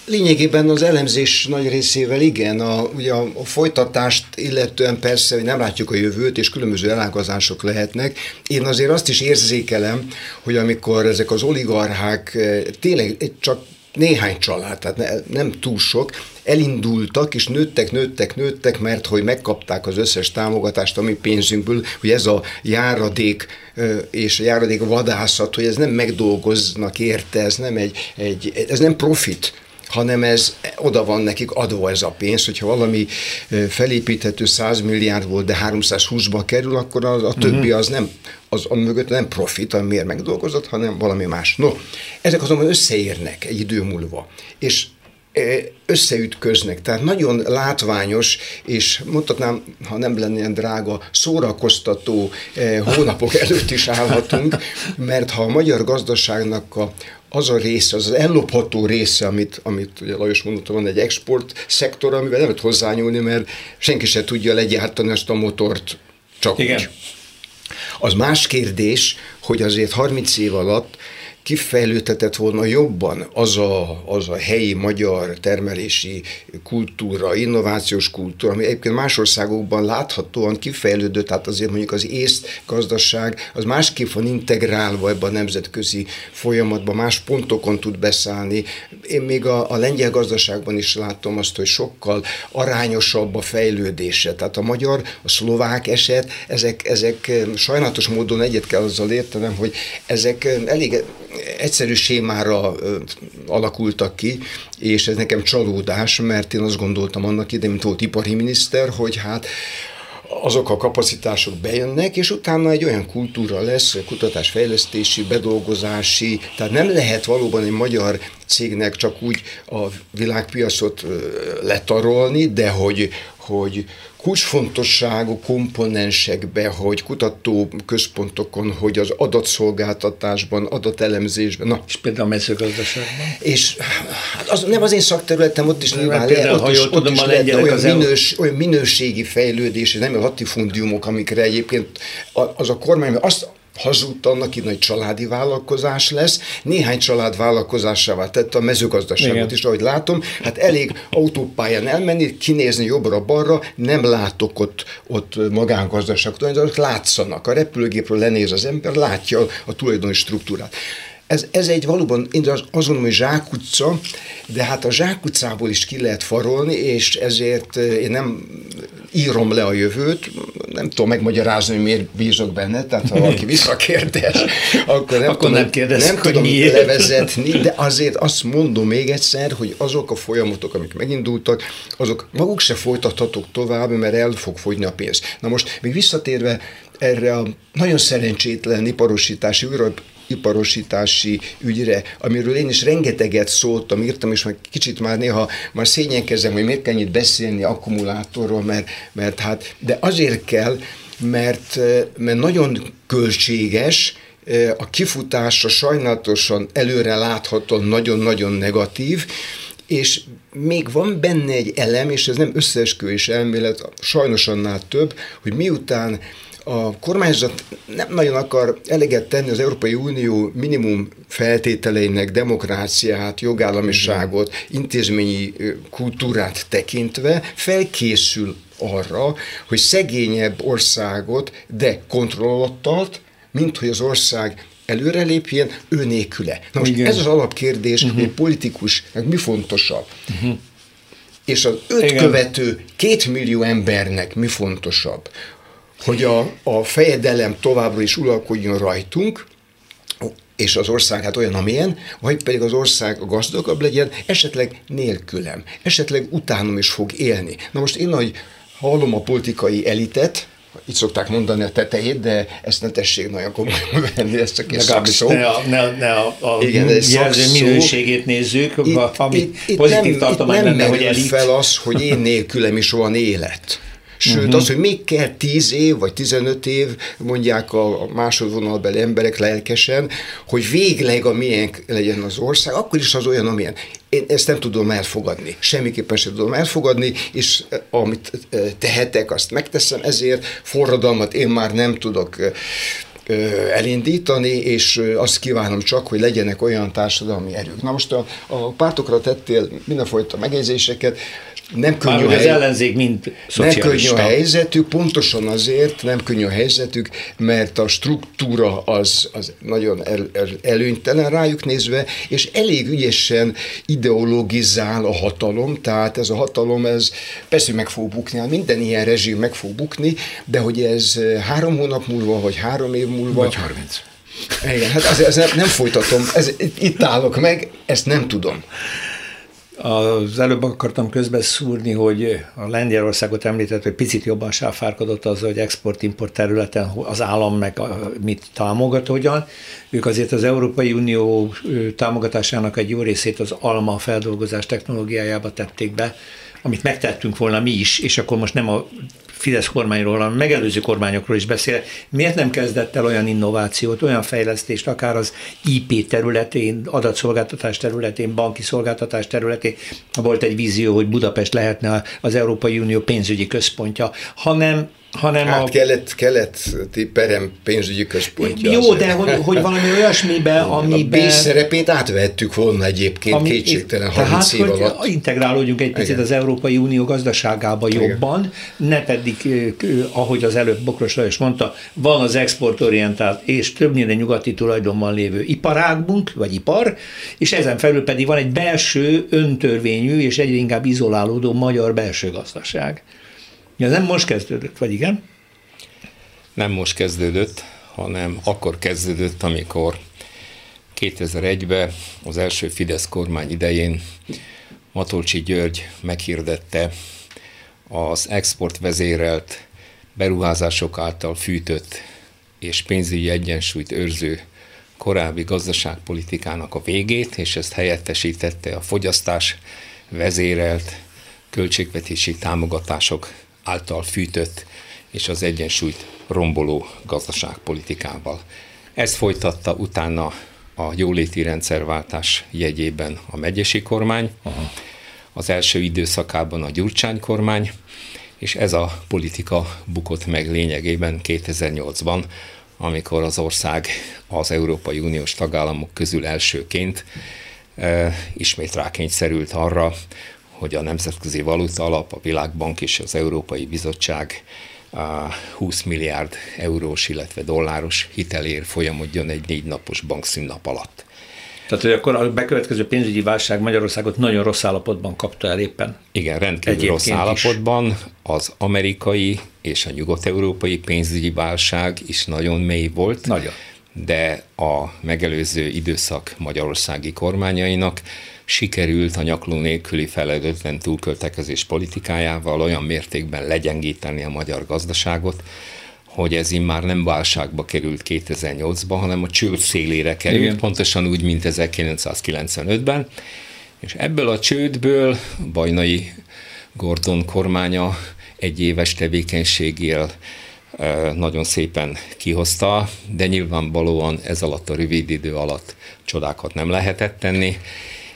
Lényegében az elemzés nagy részével igen, a, ugye a, a folytatást illetően persze, hogy nem látjuk a jövőt, és különböző elágazások lehetnek. Én azért azt is érzékelem, hogy amikor ezek az oligarchák eh, tényleg csak néhány család, tehát ne, nem túl sok, elindultak, és nőttek, nőttek, nőttek, mert hogy megkapták az összes támogatást a mi pénzünkből, hogy ez a járadék eh, és a járadék vadászat, hogy ez nem megdolgoznak érte, ez nem egy, egy ez nem profit, hanem ez oda van nekik adva ez a pénz, hogyha valami felépíthető 100 milliárd volt, de 320-ba kerül, akkor az, a többi uh-huh. az nem az a mögött nem profit, ami miért megdolgozott, hanem valami más. No, ezek azonban összeérnek egy idő múlva, és összeütköznek. Tehát nagyon látványos, és mondhatnám, ha nem lenne ilyen drága, szórakoztató hónapok előtt is állhatunk, mert ha a magyar gazdaságnak a, az a része, az az ellopható része, amit, amit ugye Lajos mondta, van egy export szektor, amivel nem lehet hozzányúlni, mert senki se tudja legyártani azt a motort csak Igen. úgy. Az más kérdés, hogy azért 30 év alatt kifejlődhetett volna jobban az a, az a helyi magyar termelési kultúra, innovációs kultúra, ami egyébként más országokban láthatóan kifejlődött, tehát azért mondjuk az észt gazdaság az másképp van integrálva ebben a nemzetközi folyamatban, más pontokon tud beszállni. Én még a, a lengyel gazdaságban is látom azt, hogy sokkal arányosabb a fejlődése. Tehát a magyar, a szlovák eset, ezek, ezek sajnálatos módon egyet kell azzal értenem, hogy ezek elég egyszerű sémára alakultak ki, és ez nekem csalódás, mert én azt gondoltam annak idején, mint volt ipari miniszter, hogy hát azok a kapacitások bejönnek, és utána egy olyan kultúra lesz, kutatásfejlesztési, bedolgozási, tehát nem lehet valóban egy magyar cégnek csak úgy a világpiacot letarolni, de hogy, hogy kulcsfontosságú komponensekbe, hogy kutató központokon, hogy az adatszolgáltatásban, adatelemzésben. Na. És például a mezőgazdaságban? És hát az, nem az én szakterületem, ott is nyilván le, ott is, ott is lehet olyan, minős, olyan minőségi fejlődés, nem a latifundiumok, amikre egyébként az a kormány, azt hazudta annak hogy családi vállalkozás lesz. Néhány család vállalkozásává tette a mezőgazdaságot Igen. is, ahogy látom. Hát elég autópályán elmenni, kinézni jobbra-balra, nem látok ott, ott magángazdaságot, azok látszanak. A repülőgépről lenéz az ember, látja a tulajdoni struktúrát. Ez, ez egy valóban, én azt mondom, hogy zsákutca, de hát a zsákutcából is ki lehet farolni, és ezért eh, én nem írom le a jövőt, nem tudom megmagyarázni, hogy miért bízok benne, tehát ha valaki visszakérdez, akkor nem akkor tudom, nem, kérdez, nem tudom miért. levezetni, de azért azt mondom még egyszer, hogy azok a folyamatok, amik megindultak, azok maguk se folytathatók tovább, mert el fog fogyni a pénz. Na most még visszatérve erre a nagyon szerencsétlen iparosítási, iparosítási ügyre, amiről én is rengeteget szóltam, írtam, és meg kicsit már néha már szégyenkezem, hogy miért kell itt beszélni akkumulátorról, mert, mert hát, de azért kell, mert, mert nagyon költséges, a kifutása sajnálatosan előre láthatóan nagyon-nagyon negatív, és még van benne egy elem, és ez nem összeesküvés elmélet, sajnos annál több, hogy miután a kormányzat nem nagyon akar eleget tenni az Európai Unió minimum feltételeinek demokráciát, jogállamiságot, intézményi kultúrát tekintve felkészül arra, hogy szegényebb országot, de kontroll alatt tart, mint hogy az ország előrelépjen, ő nélküle. Na most Igen. ez az alapkérdés, uh-huh. hogy politikusnak mi fontosabb. Uh-huh. És az öt Igen. követő két millió embernek mi fontosabb? Hogy a, a fejedelem továbbra is uralkodjon rajtunk, és az ország hát olyan, amilyen, vagy pedig az ország gazdagabb legyen, esetleg nélkülem, esetleg utánom is fog élni. Na most én nagy hallom a politikai elitet, itt szokták mondani a tetejét, de ezt ne tessék nagyon komolyan venni, ez csak egy szakszó. Ne a, ne, ne a, a Igen, jelző minőségét nézzük, itt, ami itt, itt pozitív nem, tartomány itt nem lenne, hogy elit. fel az, hogy én nélkülem is van élet. Sőt, uh-huh. az, hogy még kell 10 év vagy 15 év, mondják a másodvonalbeli emberek lelkesen, hogy végleg a miénk legyen az ország, akkor is az olyan, amilyen. Én ezt nem tudom elfogadni. Semmiképpen sem tudom elfogadni, és eh, amit eh, tehetek, azt megteszem, ezért forradalmat én már nem tudok eh, elindítani, és azt kívánom csak, hogy legyenek olyan társadalmi erők. Na most a, a pártokra tettél mindenfajta megjegyzéseket, nem könnyű Már, hely... az ellenzék mind Nem könnyű a helyzetük, pontosan azért nem könnyű a helyzetük, mert a struktúra az, az nagyon el, el, előnytelen rájuk nézve, és elég ügyesen ideologizál a hatalom, tehát ez a hatalom, ez persze meg fog bukni, hát minden ilyen rezsim meg fog bukni, de hogy ez három hónap múlva, vagy három év múlva... Vagy harminc. Igen, hát azért, azért nem folytatom, ez, itt állok meg, ezt nem tudom. Az előbb akartam szúrni, hogy a Lengyelországot említett, hogy picit jobban sáfárkodott az, hogy export-import területen az állam meg mit támogat hogyan. Ők azért az Európai Unió támogatásának egy jó részét az alma feldolgozás technológiájába tették be, amit megtettünk volna mi is, és akkor most nem a Fidesz kormányról, hanem megelőző kormányokról is beszél. Miért nem kezdett el olyan innovációt, olyan fejlesztést, akár az IP területén, adatszolgáltatás területén, banki szolgáltatás területén, volt egy vízió, hogy Budapest lehetne az Európai Unió pénzügyi központja, hanem hanem hát a... kelet, keleti perem pénzügyi központja. Jó, azért. de hogy, hogy valami olyasmiben, amiben... A B szerepét átvettük volna egyébként ami, kétségtelen 30 év hogy alatt. integrálódjunk egy picit Igen. az Európai Unió gazdaságába Igen. jobban, ne pedig, ahogy az előbb Bokros Lajos mondta, van az exportorientált és többnyire nyugati tulajdonban lévő iparágunk, vagy ipar, és ezen felül pedig van egy belső öntörvényű és egyre inkább izolálódó magyar belső gazdaság. Ja, nem most kezdődött, vagy igen? Nem most kezdődött, hanem akkor kezdődött, amikor 2001-ben az első Fidesz kormány idején Matolcsi György meghirdette az export vezérelt beruházások által fűtött és pénzügyi egyensúlyt őrző korábbi gazdaságpolitikának a végét, és ezt helyettesítette a fogyasztás vezérelt költségvetési támogatások által fűtött és az egyensúlyt romboló gazdaságpolitikával. Ez folytatta utána a jóléti rendszerváltás jegyében a megyesi kormány, Aha. az első időszakában a Gyurcsány kormány, és ez a politika bukott meg lényegében 2008-ban, amikor az ország az Európai Uniós tagállamok közül elsőként e, ismét rákényszerült arra, hogy a Nemzetközi Valuta Alap, a Világbank és az Európai Bizottság 20 milliárd eurós, illetve dolláros hitelér folyamodjon egy négy napos bankszünnap alatt. Tehát, hogy akkor a bekövetkező pénzügyi válság Magyarországot nagyon rossz állapotban kapta el éppen. Igen, rendkívül rossz állapotban. Is. Az amerikai és a nyugat-európai pénzügyi válság is nagyon mély volt. Nagyon. De a megelőző időszak magyarországi kormányainak sikerült a nyakló nélküli felelőtlen túlköltekezés politikájával olyan mértékben legyengíteni a magyar gazdaságot, hogy ez már nem válságba került 2008-ban, hanem a csőd szélére került, Igen. pontosan úgy, mint 1995-ben. És ebből a csődből Bajnai Gordon kormánya egy éves tevékenységél nagyon szépen kihozta, de nyilvánvalóan ez alatt a rövid idő alatt csodákat nem lehetett tenni,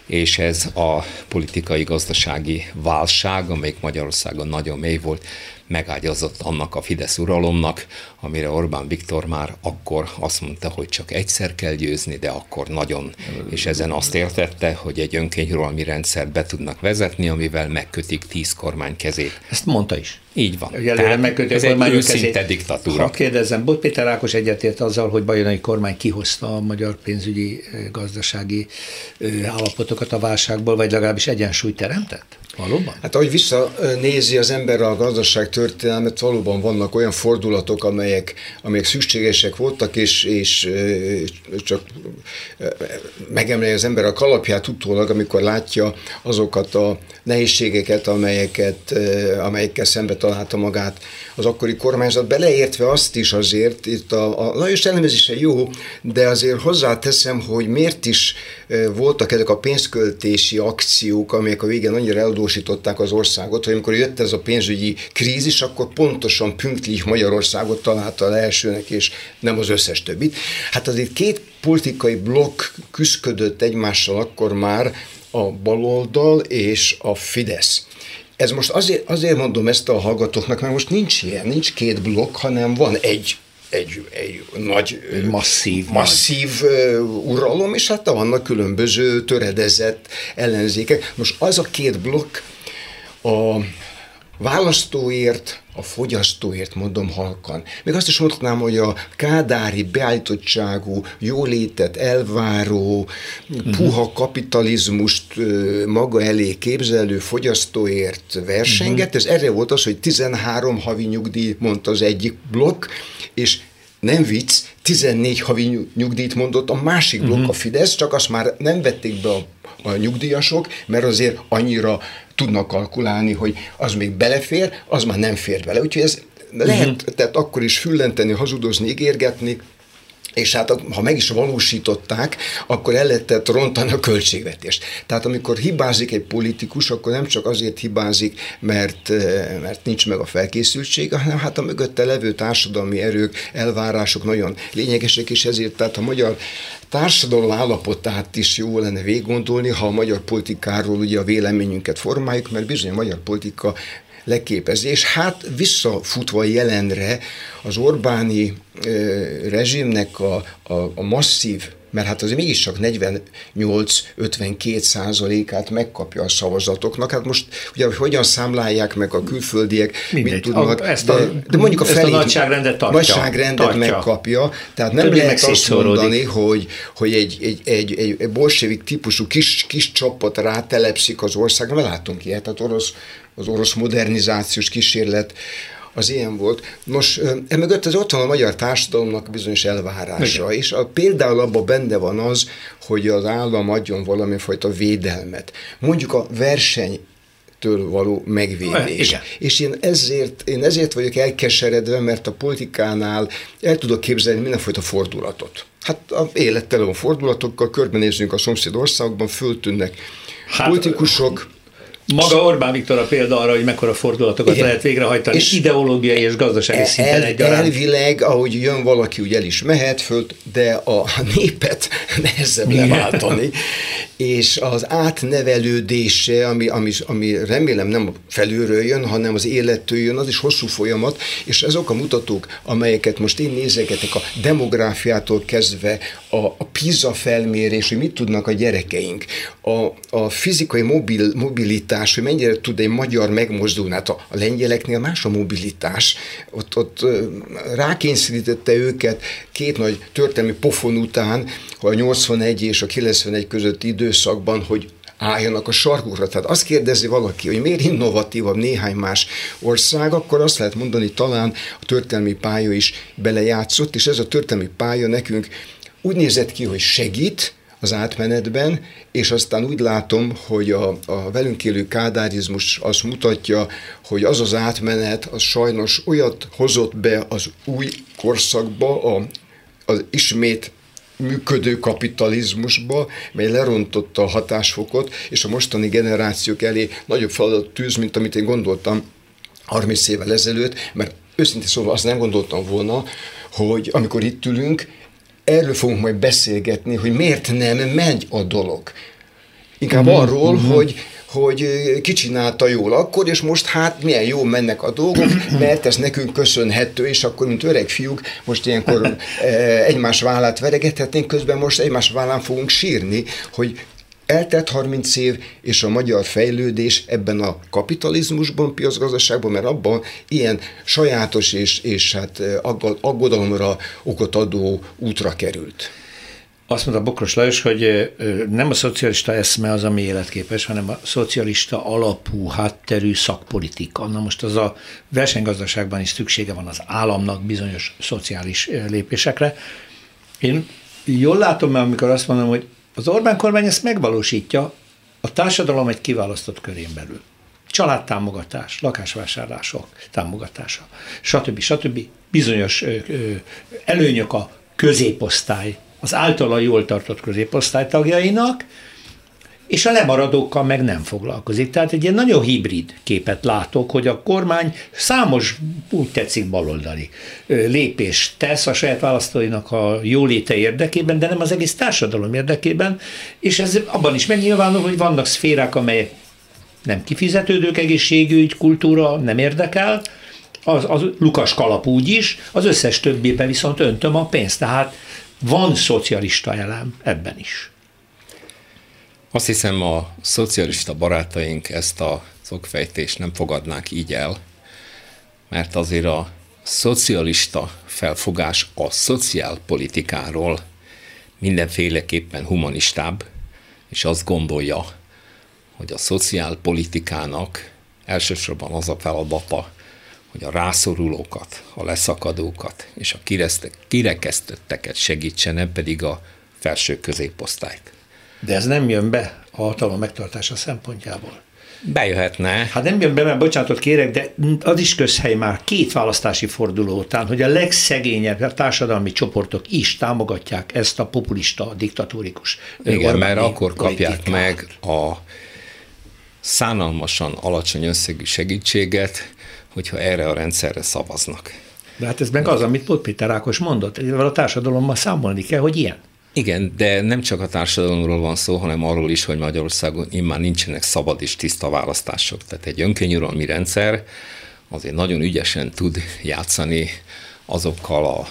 és ez a politikai-gazdasági válság, amelyik Magyarországon nagyon mély volt, megágyazott annak a Fidesz uralomnak, amire Orbán Viktor már akkor azt mondta, hogy csak egyszer kell győzni, de akkor nagyon. És ezen azt értette, hogy egy önkényuralmi rendszert be tudnak vezetni, amivel megkötik tíz kormány kezét. Ezt mondta is. Így van. Ugye Tehát megköti ez a egy őszinte diktatúra. Ha kérdezem, Bot Péter Ákos egyetért azzal, hogy bajonai kormány kihozta a magyar pénzügyi gazdasági állapotokat a válságból, vagy legalábbis egyensúlyt teremtett? Valóban? Hát ahogy visszanézi az ember a gazdaság történelmet, valóban vannak olyan fordulatok, amelyek, amelyek szükségesek voltak, és, és csak megemleli az ember a kalapját utólag, amikor látja azokat a nehézségeket, amelyeket, amelyekkel szembe találta magát az akkori kormányzat, beleértve azt is azért, itt a, a Lajos elemzése jó, de azért hozzáteszem, hogy miért is voltak ezek a pénzköltési akciók, amelyek a végén annyira eldósították az országot, hogy amikor jött ez a pénzügyi krízis, akkor pontosan pünktlich Magyarországot találta az elsőnek, és nem az összes többit. Hát azért két politikai blokk küzdködött egymással akkor már a baloldal és a Fidesz. Ez most azért, azért mondom ezt a hallgatóknak, mert most nincs ilyen, nincs két blokk, hanem van egy egy, egy nagy, masszív, masszív nagy. uralom, és hát vannak különböző töredezett ellenzékek. Most az a két blokk a választóért, a fogyasztóért mondom halkan. Még azt is mondhatnám, hogy a kádári beállítottságú, jólétet elváró, uh-huh. puha kapitalizmust maga elé képzelő fogyasztóért versenget. Uh-huh. Ez erre volt az, hogy 13 havi nyugdíj mondta az egyik blokk, és nem vicc, 14 havi nyugdíjt mondott a másik blokk, uh-huh. a Fidesz, csak azt már nem vették be a, a nyugdíjasok, mert azért annyira tudnak kalkulálni, hogy az még belefér, az már nem fér bele. Úgyhogy ez lehet uh-huh. tehát akkor is füllenteni, hazudozni, ígérgetni, és hát ha meg is valósították, akkor el lehetett rontani a költségvetést. Tehát amikor hibázik egy politikus, akkor nem csak azért hibázik, mert, eh, mert nincs meg a felkészültsége, hanem hát a mögötte levő társadalmi erők, elvárások nagyon lényegesek, és ezért tehát a magyar társadalom állapotát is jó lenne végiggondolni, ha a magyar politikáról ugye a véleményünket formáljuk, mert bizony a magyar politika leképezés. Hát visszafutva jelenre az Orbáni rezsimnek a, a, a masszív mert hát azért mégiscsak 48-52 százalékát megkapja a szavazatoknak. Hát most ugye hogy hogyan számlálják meg a külföldiek, Mindegy. mit tudnak, a, ezt a, de, de mondjuk a felét, a nagyságrendet tartja. Nagyságrendet tartja. megkapja, tehát nem Többé lehet azt mondani, hogy, hogy egy, egy, egy, egy, egy bolsevik típusú kis, kis csapat rátelepszik az országra, mert látunk ilyet, tehát orosz, az orosz modernizációs kísérlet az ilyen volt. Nos, emögött az ott van a magyar társadalomnak bizonyos elvárása, Igen. és a, például abban benne van az, hogy az állam adjon valamifajta védelmet. Mondjuk a verseny től való megvédés. Igen. És én ezért, én ezért vagyok elkeseredve, mert a politikánál el tudok képzelni mindenfajta fordulatot. Hát a élettelen fordulatokkal, körbenézünk a szomszéd országokban, föltűnnek hát, politikusok, maga Orbán Viktor a példa arra, hogy mekkora fordulatokat Igen. lehet végrehajtani és ideológiai és gazdasági el, szinten egyaránt. Elvileg, ahogy jön valaki, úgy el is mehet föl, de a népet nehezebb leváltani, és az átnevelődése, ami, ami, ami remélem nem felülről jön, hanem az élettől jön, az is hosszú folyamat, és azok a mutatók, amelyeket most én nézegetek, a demográfiától kezdve, a, a PISA felmérés, hogy mit tudnak a gyerekeink, a, a fizikai mobil, mobilitás, hogy mennyire tud egy magyar megmozdulni, hát a, a lengyeleknél más a mobilitás, ott, ott rákényszerítette őket két nagy történelmi pofon után, a 81 és a 91 közötti időszakban, hogy álljanak a sarkukra. Tehát azt kérdezi valaki, hogy miért innovatívabb néhány más ország, akkor azt lehet mondani, talán a történelmi pálya is belejátszott, és ez a történelmi pálya nekünk úgy nézett ki, hogy segít, az átmenetben, és aztán úgy látom, hogy a, a velünk élő kádárizmus azt mutatja, hogy az az átmenet, az sajnos olyat hozott be az új korszakba, a, az ismét működő kapitalizmusba, mely lerontotta a hatásfokot, és a mostani generációk elé nagyobb feladat tűz, mint amit én gondoltam 30 évvel ezelőtt, mert őszintén szóval azt nem gondoltam volna, hogy amikor itt ülünk, erről fogunk majd beszélgetni, hogy miért nem megy a dolog. Inkább uh-huh, arról, uh-huh. hogy hogy kicsinálta jól akkor, és most hát milyen jól mennek a dolgok, mert ez nekünk köszönhető, és akkor, mint öreg fiúk, most ilyenkor egymás vállát veregethetnénk, közben most egymás vállán fogunk sírni, hogy Eltelt 30 év, és a magyar fejlődés ebben a kapitalizmusban, piacgazdaságban, mert abban ilyen sajátos és, és hát aggodalomra okot adó útra került. Azt mondta Bokros Lajos, hogy nem a szocialista eszme az, ami életképes, hanem a szocialista alapú, hátterű szakpolitika. Na most az a versenygazdaságban is szüksége van az államnak bizonyos szociális lépésekre. Én jól látom, mert amikor azt mondom, hogy az Orbán kormány ezt megvalósítja a társadalom egy kiválasztott körén belül. Családtámogatás, lakásvásárlások támogatása, stb. stb. Bizonyos ö, ö, előnyök a középosztály, az általa jól tartott középosztály tagjainak, és a lemaradókkal meg nem foglalkozik. Tehát egy ilyen nagyon hibrid képet látok, hogy a kormány számos, úgy tetszik, baloldali lépést tesz a saját választóinak a jóléte érdekében, de nem az egész társadalom érdekében, és ez abban is megnyilvánul, hogy vannak szférák, amelyek nem kifizetődők, egészségügy, kultúra nem érdekel, az, az Lukas kalap úgy is, az összes többibe viszont öntöm a pénzt. Tehát van szocialista elem ebben is. Azt hiszem a szocialista barátaink ezt a szokfejtést nem fogadnák így el, mert azért a szocialista felfogás a szociálpolitikáról mindenféleképpen humanistább, és azt gondolja, hogy a szociálpolitikának elsősorban az a feladata, hogy a rászorulókat, a leszakadókat és a kirekesztetteket segítsen, pedig a felső középosztályt. De ez nem jön be a hatalom megtartása szempontjából. Bejöhetne. Hát nem jön be, mert bocsánatot kérek, de az is közhely már két választási forduló után, hogy a legszegényebb társadalmi csoportok is támogatják ezt a populista, diktatórikus Igen, mert akkor kapják meg a szánalmasan alacsony összegű segítséget, hogyha erre a rendszerre szavaznak. De hát ez meg az, amit Pot Péter Ákos mondott, a társadalommal számolni kell, hogy ilyen. Igen, de nem csak a társadalomról van szó, hanem arról is, hogy Magyarországon immár nincsenek szabad és tiszta választások. Tehát egy önkényuralmi rendszer azért nagyon ügyesen tud játszani azokkal a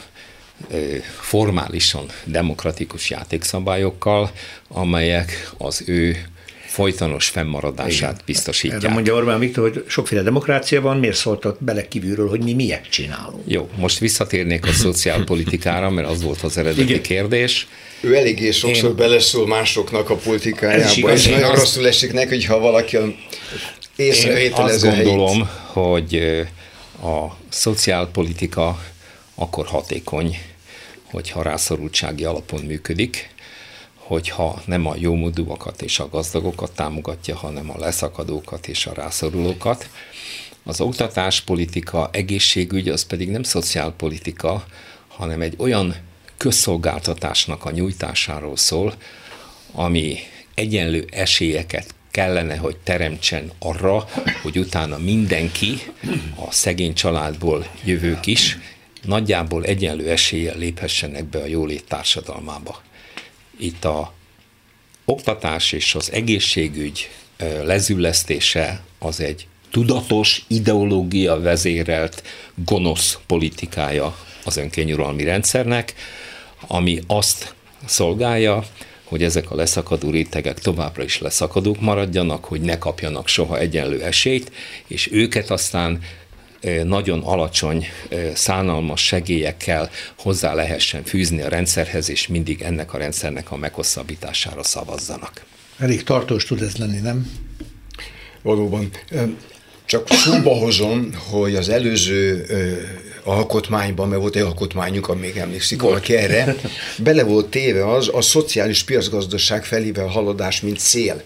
formálisan demokratikus játékszabályokkal, amelyek az ő folytonos fennmaradását Igen. biztosítják. Erre mondja Orbán Viktor, hogy sokféle demokrácia van, miért szóltott bele kívülről, hogy mi miért csinálunk? Jó, most visszatérnék a szociálpolitikára, mert az volt az eredeti Igen. kérdés. Ő eléggé sokszor Én... beleszól másoknak a politikájába, és nagyon azt... rosszul esik neki, hogyha valaki észrevételező Én azt gondolom, helyét. hogy a szociálpolitika akkor hatékony, hogyha rászorultsági alapon működik, hogyha nem a jómódúakat és a gazdagokat támogatja, hanem a leszakadókat és a rászorulókat. Az oktatáspolitika, egészségügy az pedig nem szociálpolitika, hanem egy olyan közszolgáltatásnak a nyújtásáról szól, ami egyenlő esélyeket kellene, hogy teremtsen arra, hogy utána mindenki, a szegény családból jövők is, nagyjából egyenlő eséllyel léphessenek be a jólét társadalmába. Itt a oktatás és az egészségügy lezüllesztése az egy tudatos, ideológia vezérelt, gonosz politikája az önkényuralmi rendszernek, ami azt szolgálja, hogy ezek a leszakadó rétegek továbbra is leszakadók maradjanak, hogy ne kapjanak soha egyenlő esélyt, és őket aztán nagyon alacsony, szánalmas segélyekkel hozzá lehessen fűzni a rendszerhez, és mindig ennek a rendszernek a meghosszabbítására szavazzanak. Elég tartós tud ez lenni, nem? Valóban. Csak szóba hozom, hogy az előző alkotmányban, mert volt egy alkotmányunk, amíg emlékszik volt. valaki erre, bele volt téve az a szociális piacgazdaság felével haladás, mint cél.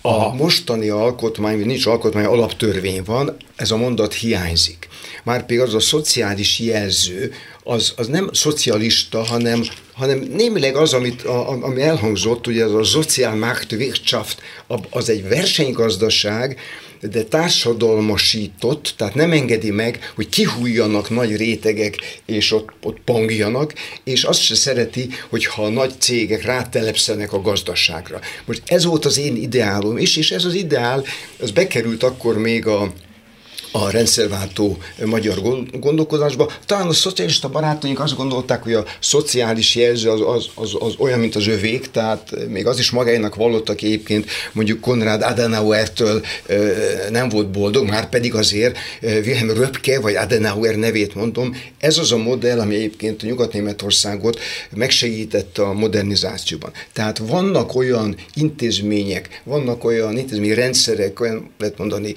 A mostani alkotmány, nincs alkotmány, alaptörvény van, ez a mondat hiányzik. Márpedig az a szociális jelző, az, az nem szocialista, hanem, hanem némileg az, amit, a, ami elhangzott, ugye az a Sozialmarktwirtschaft, az egy versenygazdaság, de társadalmasított, tehát nem engedi meg, hogy kihújjanak nagy rétegek, és ott, ott pongjanak, és azt se szereti, hogyha a nagy cégek rátelepszenek a gazdaságra. Most ez volt az én ideálom is, és ez az ideál, az bekerült akkor még a a rendszerváltó magyar gondolkodásba. Talán a szocialista barátaink azt gondolták, hogy a szociális jelző az, az, az, az olyan, mint az övék, tehát még az is magának vallottak egyébként mondjuk Konrad Adenauertől nem volt boldog, már pedig azért Wilhelm Röpke vagy Adenauer nevét mondom, ez az a modell, ami egyébként a Nyugat-Németországot megsegítette a modernizációban. Tehát vannak olyan intézmények, vannak olyan intézményi rendszerek, olyan lehet mondani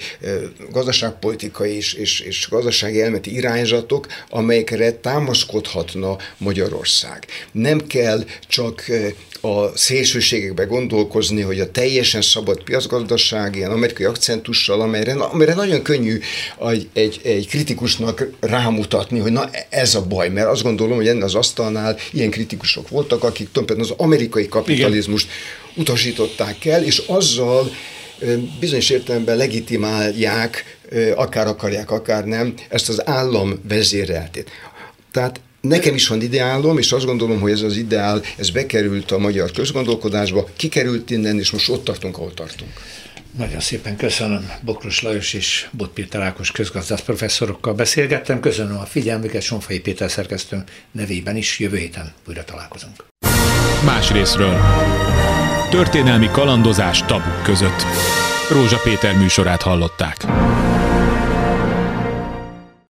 gazdaságpolitikai, politikai és, és, és gazdasági elméleti irányzatok, amelyekre támaszkodhatna Magyarország. Nem kell csak a szélsőségekbe gondolkozni, hogy a teljesen szabad piacgazdaság, ilyen amerikai akcentussal, amelyre, amelyre nagyon könnyű egy, egy, egy kritikusnak rámutatni, hogy na ez a baj, mert azt gondolom, hogy ennek az asztalnál ilyen kritikusok voltak, akik tulajdonképpen az amerikai kapitalizmust Igen. utasították el, és azzal bizonyos értelemben legitimálják, akár akarják, akár nem, ezt az állam vezéreltét. Tehát Nekem is van ideálom, és azt gondolom, hogy ez az ideál, ez bekerült a magyar közgondolkodásba, kikerült innen, és most ott tartunk, ahol tartunk. Nagyon szépen köszönöm. Bokros Lajos és Bot Péter Ákos közgazdász professzorokkal beszélgettem. Köszönöm a figyelmüket, Sonfai Péter szerkesztő nevében is. Jövő héten újra találkozunk. Más részről. Történelmi kalandozás tabuk között. Rózsa Péter műsorát hallották.